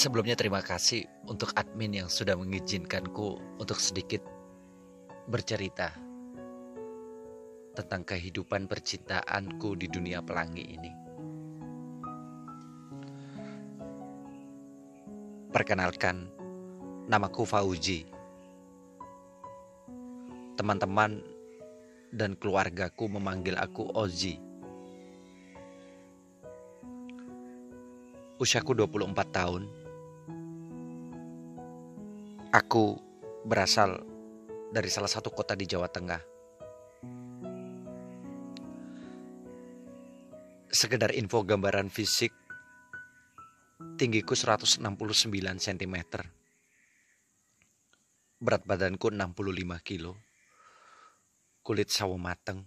Sebelumnya terima kasih untuk admin yang sudah mengizinkanku untuk sedikit bercerita tentang kehidupan percintaanku di dunia pelangi ini. Perkenalkan, namaku Fauji. Teman-teman dan keluargaku memanggil aku Ozi. Usiaku 24 tahun. Aku berasal dari salah satu kota di Jawa Tengah. Sekedar info gambaran fisik, tinggiku 169 cm. Berat badanku 65 kilo. Kulit sawo mateng.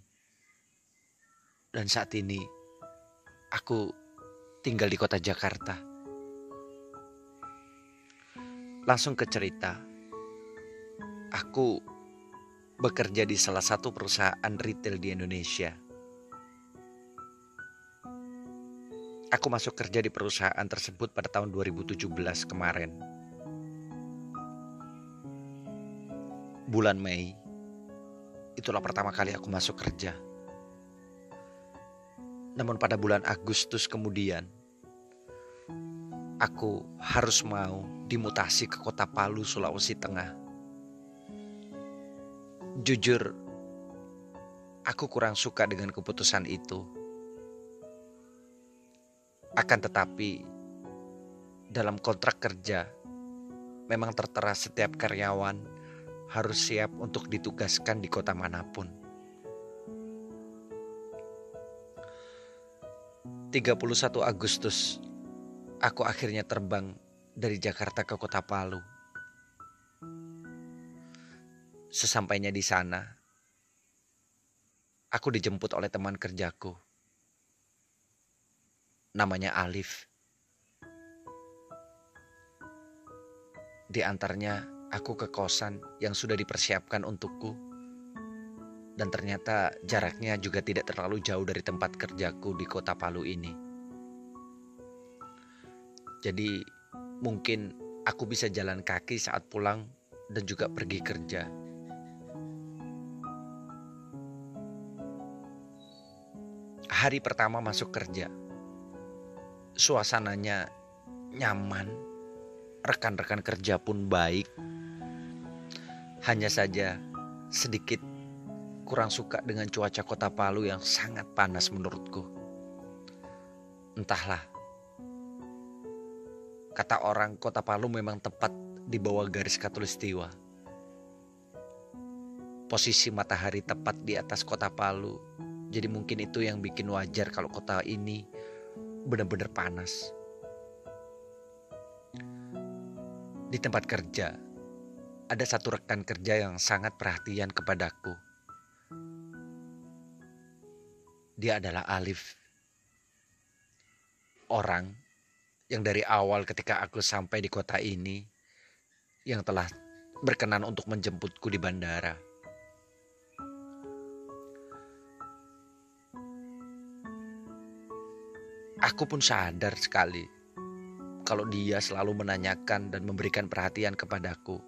Dan saat ini aku tinggal di kota Jakarta. Langsung ke cerita. Aku bekerja di salah satu perusahaan retail di Indonesia. Aku masuk kerja di perusahaan tersebut pada tahun 2017 kemarin. Bulan Mei, itulah pertama kali aku masuk kerja. Namun pada bulan Agustus kemudian, aku harus mau dimutasi ke kota Palu, Sulawesi Tengah. Jujur, aku kurang suka dengan keputusan itu akan tetapi, dalam kontrak kerja, memang tertera setiap karyawan harus siap untuk ditugaskan di kota mana pun. 31 Agustus, aku akhirnya terbang dari Jakarta ke kota Palu. Sesampainya di sana, aku dijemput oleh teman kerjaku namanya Alif. Di antaranya aku ke kosan yang sudah dipersiapkan untukku. Dan ternyata jaraknya juga tidak terlalu jauh dari tempat kerjaku di kota Palu ini. Jadi mungkin aku bisa jalan kaki saat pulang dan juga pergi kerja. Hari pertama masuk kerja suasananya nyaman, rekan-rekan kerja pun baik. Hanya saja sedikit kurang suka dengan cuaca kota Palu yang sangat panas menurutku. Entahlah. Kata orang kota Palu memang tepat di bawah garis katulistiwa. Posisi matahari tepat di atas kota Palu. Jadi mungkin itu yang bikin wajar kalau kota ini benar-benar panas. Di tempat kerja, ada satu rekan kerja yang sangat perhatian kepadaku. Dia adalah Alif. Orang yang dari awal ketika aku sampai di kota ini yang telah berkenan untuk menjemputku di bandara. Aku pun sadar sekali kalau dia selalu menanyakan dan memberikan perhatian kepadaku.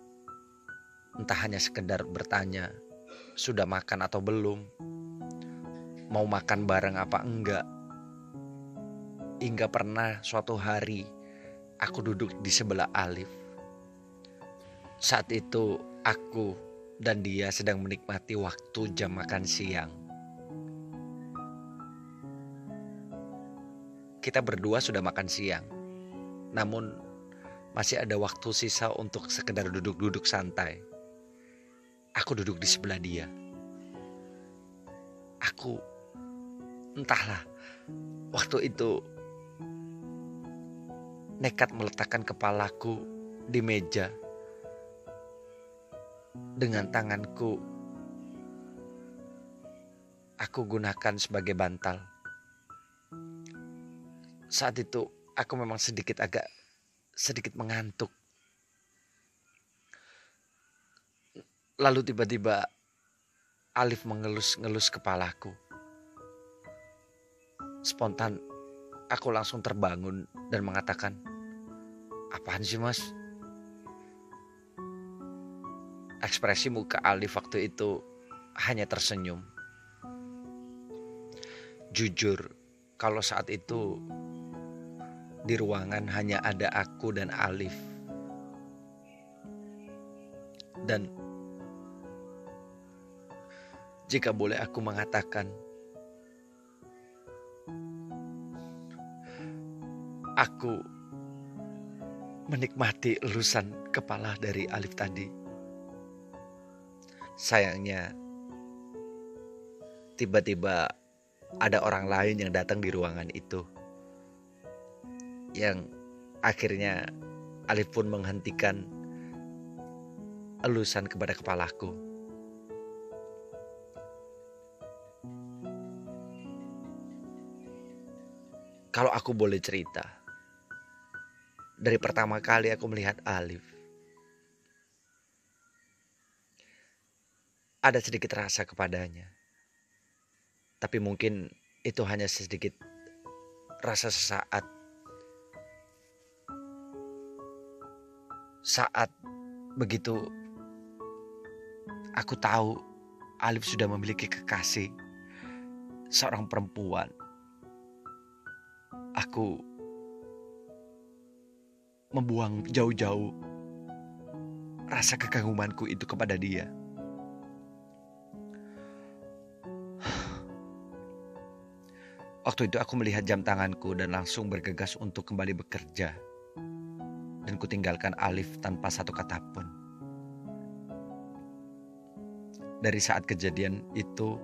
Entah hanya sekedar bertanya, sudah makan atau belum? Mau makan bareng apa enggak? Hingga pernah suatu hari aku duduk di sebelah Alif. Saat itu aku dan dia sedang menikmati waktu jam makan siang. kita berdua sudah makan siang. Namun masih ada waktu sisa untuk sekedar duduk-duduk santai. Aku duduk di sebelah dia. Aku entahlah waktu itu nekat meletakkan kepalaku di meja dengan tanganku aku gunakan sebagai bantal. Saat itu aku memang sedikit agak sedikit mengantuk. Lalu tiba-tiba Alif mengelus-ngelus kepalaku. Spontan aku langsung terbangun dan mengatakan, Apaan sih mas? Ekspresi muka Alif waktu itu hanya tersenyum. Jujur, kalau saat itu di ruangan hanya ada aku dan Alif. Dan jika boleh aku mengatakan, aku menikmati elusan kepala dari Alif tadi. Sayangnya, tiba-tiba ada orang lain yang datang di ruangan itu. Yang akhirnya Alif pun menghentikan elusan kepada kepalaku. Kalau aku boleh cerita, dari pertama kali aku melihat Alif. Ada sedikit rasa kepadanya. Tapi mungkin itu hanya sedikit rasa sesaat. Saat begitu aku tahu Alif sudah memiliki kekasih seorang perempuan. Aku membuang jauh-jauh rasa kekagumanku itu kepada dia. Waktu itu aku melihat jam tanganku dan langsung bergegas untuk kembali bekerja. Dan kutinggalkan Alif tanpa satu kata pun. Dari saat kejadian itu,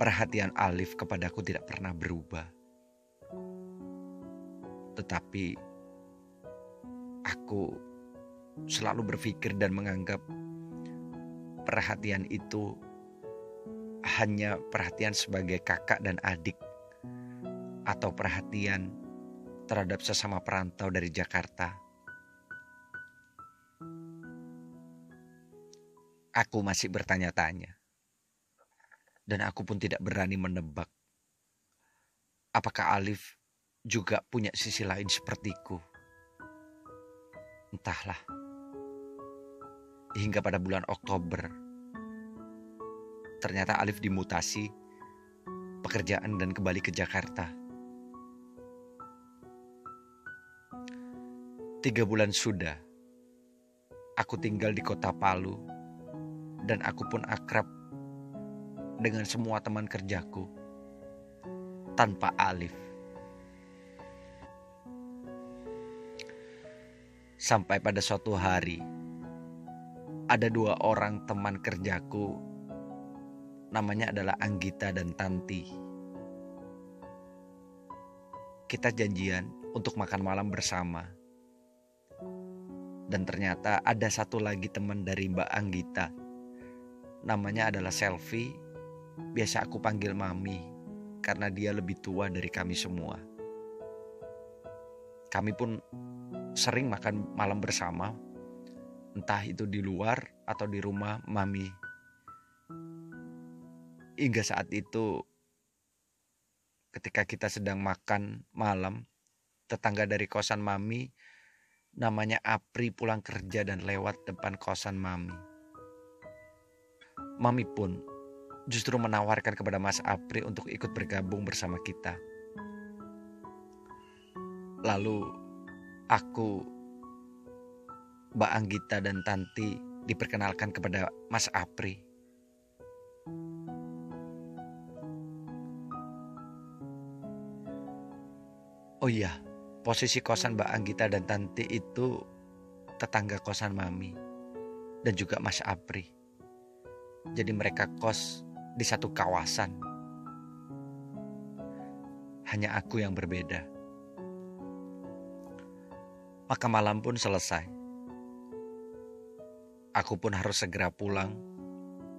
perhatian Alif kepadaku tidak pernah berubah tetapi aku selalu berpikir dan menganggap perhatian itu hanya perhatian sebagai kakak dan adik atau perhatian terhadap sesama perantau dari Jakarta. Aku masih bertanya-tanya. Dan aku pun tidak berani menebak apakah Alif juga punya sisi lain sepertiku. Entahlah. Hingga pada bulan Oktober, ternyata Alif dimutasi pekerjaan dan kembali ke Jakarta. Tiga bulan sudah, aku tinggal di kota Palu dan aku pun akrab dengan semua teman kerjaku tanpa Alif. Sampai pada suatu hari, ada dua orang teman kerjaku, namanya adalah Anggita dan Tanti. Kita janjian untuk makan malam bersama. Dan ternyata ada satu lagi teman dari Mbak Anggita. Namanya adalah Selfie. Biasa aku panggil Mami karena dia lebih tua dari kami semua. Kami pun sering makan malam bersama, entah itu di luar atau di rumah mami. Hingga saat itu, ketika kita sedang makan malam, tetangga dari kosan mami, namanya Apri pulang kerja dan lewat depan kosan mami. Mami pun justru menawarkan kepada Mas Apri untuk ikut bergabung bersama kita. Lalu aku, Mbak Anggita dan Tanti diperkenalkan kepada Mas Apri. Oh iya, posisi kosan Mbak Anggita dan Tanti itu tetangga kosan Mami dan juga Mas Apri. Jadi mereka kos di satu kawasan. Hanya aku yang berbeda. Maka malam pun selesai. Aku pun harus segera pulang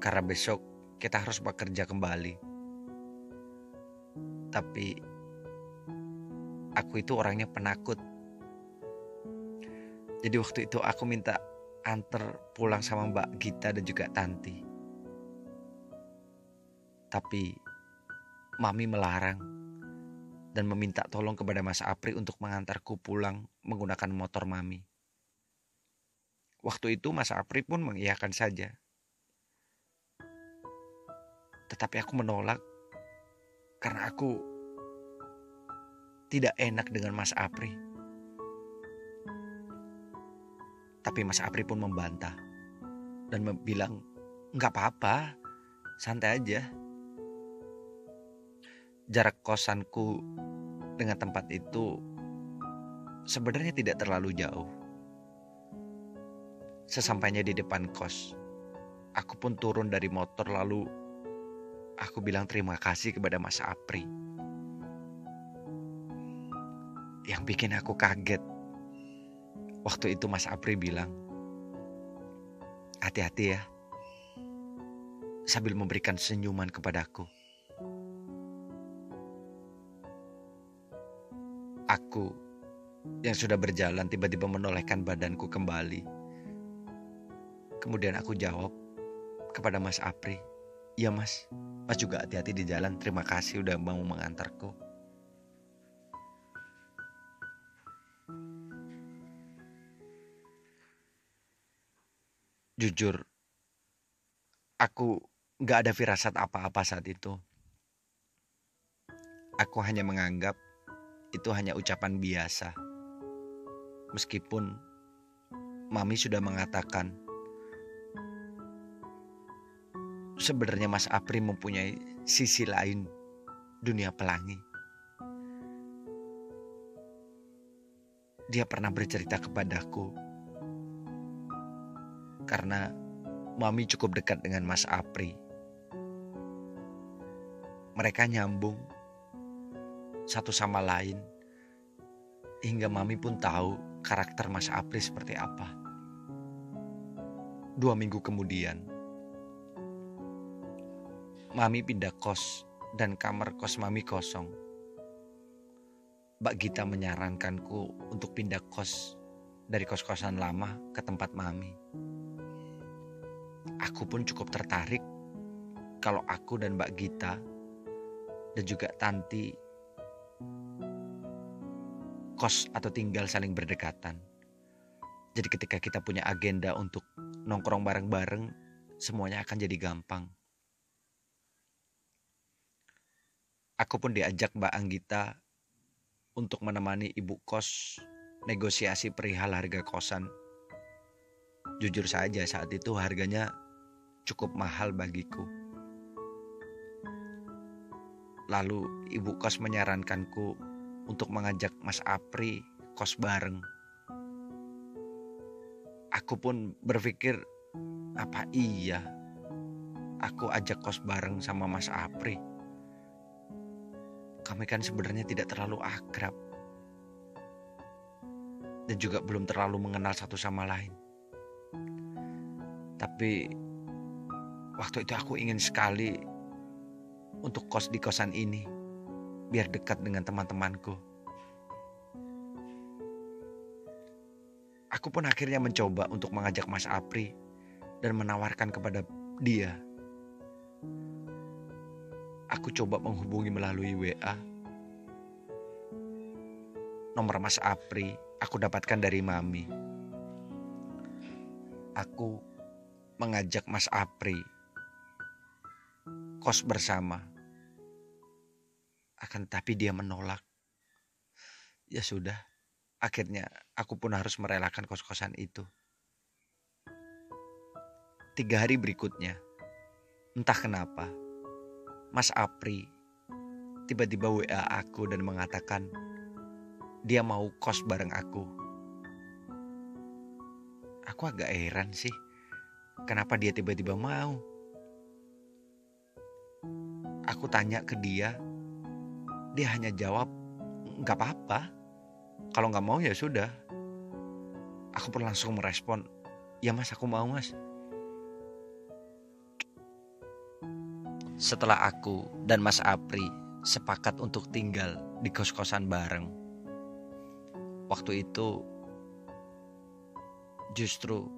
karena besok kita harus bekerja kembali. Tapi aku itu orangnya penakut. Jadi waktu itu aku minta antar pulang sama Mbak Gita dan juga Tanti. Tapi Mami melarang dan meminta tolong kepada Mas Apri untuk mengantarku pulang menggunakan motor Mami. Waktu itu Mas Apri pun mengiyakan saja. Tetapi aku menolak karena aku tidak enak dengan Mas Apri. Tapi Mas Apri pun membantah dan bilang, nggak apa-apa, santai aja. Jarak kosanku dengan tempat itu sebenarnya tidak terlalu jauh. Sesampainya di depan kos, aku pun turun dari motor lalu aku bilang terima kasih kepada Mas Apri. Yang bikin aku kaget, waktu itu Mas Apri bilang, hati-hati ya, sambil memberikan senyuman kepadaku. Aku yang sudah berjalan tiba-tiba menolehkan badanku kembali. Kemudian aku jawab kepada Mas Apri, "Iya, Mas. Mas juga hati-hati di jalan. Terima kasih udah mau mengantarku." Jujur, aku gak ada firasat apa-apa saat itu. Aku hanya menganggap itu hanya ucapan biasa. Meskipun Mami sudah mengatakan sebenarnya Mas Apri mempunyai sisi lain dunia pelangi. Dia pernah bercerita kepadaku karena Mami cukup dekat dengan Mas Apri. Mereka nyambung satu sama lain hingga Mami pun tahu karakter Mas Apri seperti apa. Dua minggu kemudian, Mami pindah kos dan kamar kos Mami kosong. Mbak Gita menyarankanku untuk pindah kos dari kos-kosan lama ke tempat Mami aku pun cukup tertarik kalau aku dan Mbak Gita dan juga Tanti kos atau tinggal saling berdekatan. Jadi ketika kita punya agenda untuk nongkrong bareng-bareng, semuanya akan jadi gampang. Aku pun diajak Mbak Anggita untuk menemani ibu kos negosiasi perihal harga kosan. Jujur saja saat itu harganya cukup mahal bagiku. Lalu ibu kos menyarankanku untuk mengajak Mas Apri kos bareng. Aku pun berpikir, apa iya aku ajak kos bareng sama Mas Apri? Kami kan sebenarnya tidak terlalu akrab dan juga belum terlalu mengenal satu sama lain. Tapi Waktu itu aku ingin sekali untuk kos di kosan ini, biar dekat dengan teman-temanku. Aku pun akhirnya mencoba untuk mengajak Mas Apri dan menawarkan kepada dia. Aku coba menghubungi melalui WA. Nomor Mas Apri aku dapatkan dari Mami. Aku mengajak Mas Apri kos bersama. Akan tapi dia menolak. Ya sudah, akhirnya aku pun harus merelakan kos-kosan itu. Tiga hari berikutnya, entah kenapa, Mas Apri tiba-tiba WA aku dan mengatakan dia mau kos bareng aku. Aku agak heran sih, kenapa dia tiba-tiba mau. Aku tanya ke dia, dia hanya jawab, nggak apa-apa. Kalau nggak mau ya sudah. Aku pun langsung merespon, ya mas aku mau mas. Setelah aku dan Mas Apri sepakat untuk tinggal di kos-kosan bareng. Waktu itu justru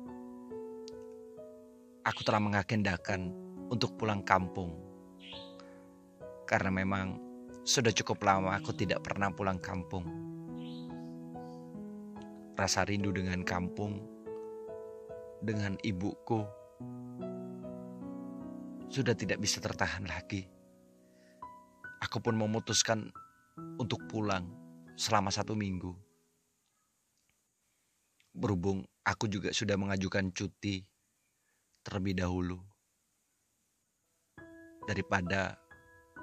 aku telah mengagendakan untuk pulang kampung karena memang Sudah cukup lama aku tidak pernah pulang kampung. Rasa rindu dengan kampung, dengan ibuku, sudah tidak bisa tertahan lagi. Aku pun memutuskan untuk pulang selama satu minggu. Berhubung aku juga sudah mengajukan cuti terlebih dahulu. Daripada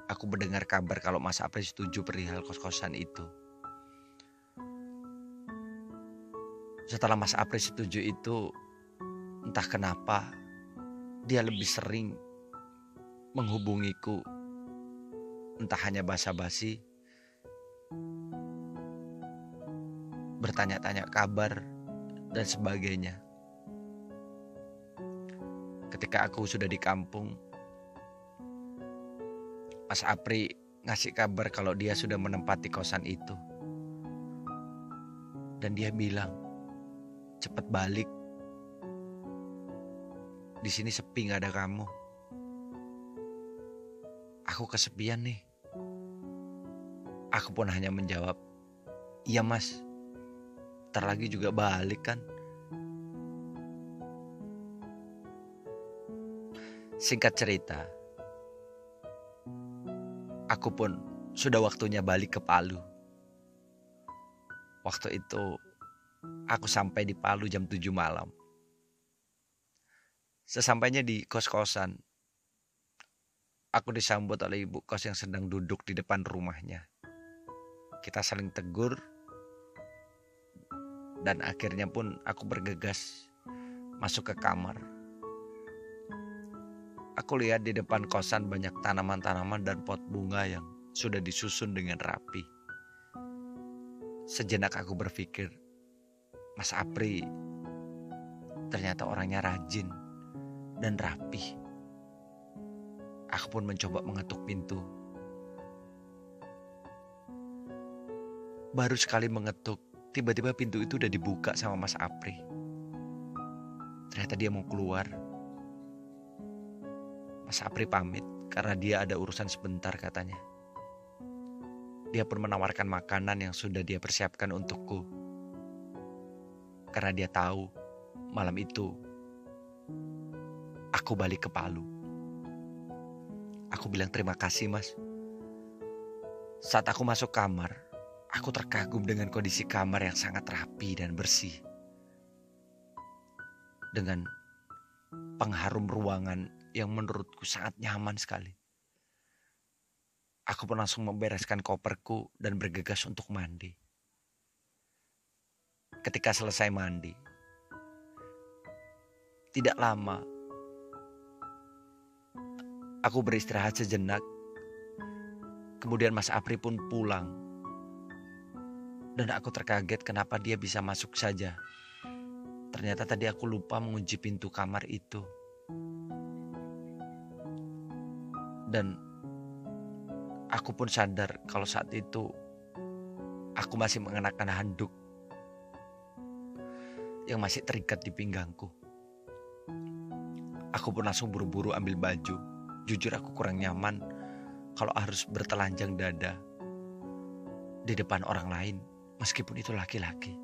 aku mendengar kabar kalau Mas Apri setuju perihal kos-kosan itu. Setelah Mas Apri setuju itu, entah kenapa dia lebih sering menghubungiku entah hanya basa-basi bertanya-tanya kabar dan sebagainya ketika aku sudah di kampung Mas Apri ngasih kabar kalau dia sudah menempati kosan itu dan dia bilang cepat balik di sini sepi nggak ada kamu Aku kesepian nih. Aku pun hanya menjawab, iya mas, ntar lagi juga balik kan. Singkat cerita, aku pun sudah waktunya balik ke Palu. Waktu itu aku sampai di Palu jam 7 malam. Sesampainya di kos-kosan, Aku disambut oleh ibu kos yang sedang duduk di depan rumahnya. Kita saling tegur dan akhirnya pun aku bergegas masuk ke kamar. Aku lihat di depan kosan banyak tanaman-tanaman dan pot bunga yang sudah disusun dengan rapi. Sejenak aku berpikir, Mas Apri ternyata orangnya rajin dan rapi. Aku pun mencoba mengetuk pintu. Baru sekali mengetuk, tiba-tiba pintu itu udah dibuka sama Mas Apri. Ternyata dia mau keluar. Mas Apri pamit karena dia ada urusan sebentar katanya. Dia pun menawarkan makanan yang sudah dia persiapkan untukku. Karena dia tahu malam itu aku balik ke Palu. Aku bilang terima kasih mas. Saat aku masuk kamar, aku terkagum dengan kondisi kamar yang sangat rapi dan bersih. Dengan pengharum ruangan yang menurutku sangat nyaman sekali. Aku pun langsung membereskan koperku dan bergegas untuk mandi. Ketika selesai mandi, tidak lama Aku beristirahat sejenak. Kemudian Mas Apri pun pulang. Dan aku terkaget kenapa dia bisa masuk saja. Ternyata tadi aku lupa mengunci pintu kamar itu. Dan aku pun sadar kalau saat itu aku masih mengenakan handuk yang masih terikat di pinggangku. Aku pun langsung buru-buru ambil baju Jujur aku kurang nyaman kalau harus bertelanjang dada di depan orang lain meskipun itu laki-laki.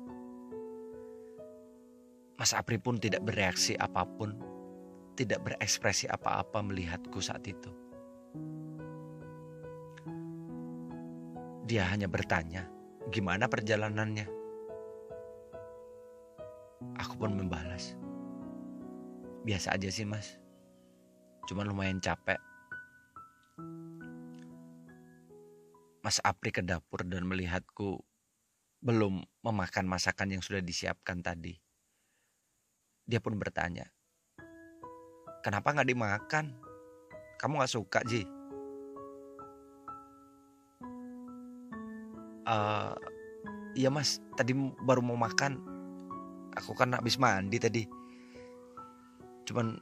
Mas Apri pun tidak bereaksi apa pun, tidak berekspresi apa-apa melihatku saat itu. Dia hanya bertanya, gimana perjalanannya? Aku pun membalas, biasa aja sih mas. Cuman lumayan capek. Mas Apri ke dapur dan melihatku belum memakan masakan yang sudah disiapkan tadi. Dia pun bertanya, kenapa nggak dimakan? Kamu nggak suka, Ji? Uh, iya mas, tadi baru mau makan. Aku kan habis mandi tadi. Cuman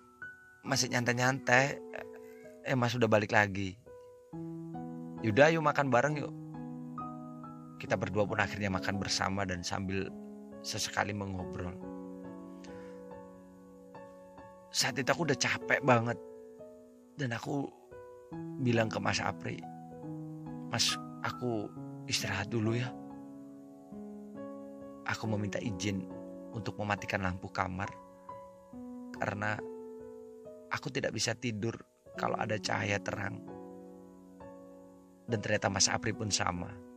masih nyantai-nyantai. Eh mas udah balik lagi. Yaudah yuk makan bareng yuk. Kita berdua pun akhirnya makan bersama dan sambil sesekali mengobrol. Saat itu aku udah capek banget. Dan aku bilang ke Mas Apri Mas Aku istirahat dulu ya. Aku meminta izin untuk mematikan lampu kamar karena aku tidak bisa tidur kalau ada cahaya terang. Dan ternyata Mas Apri pun sama.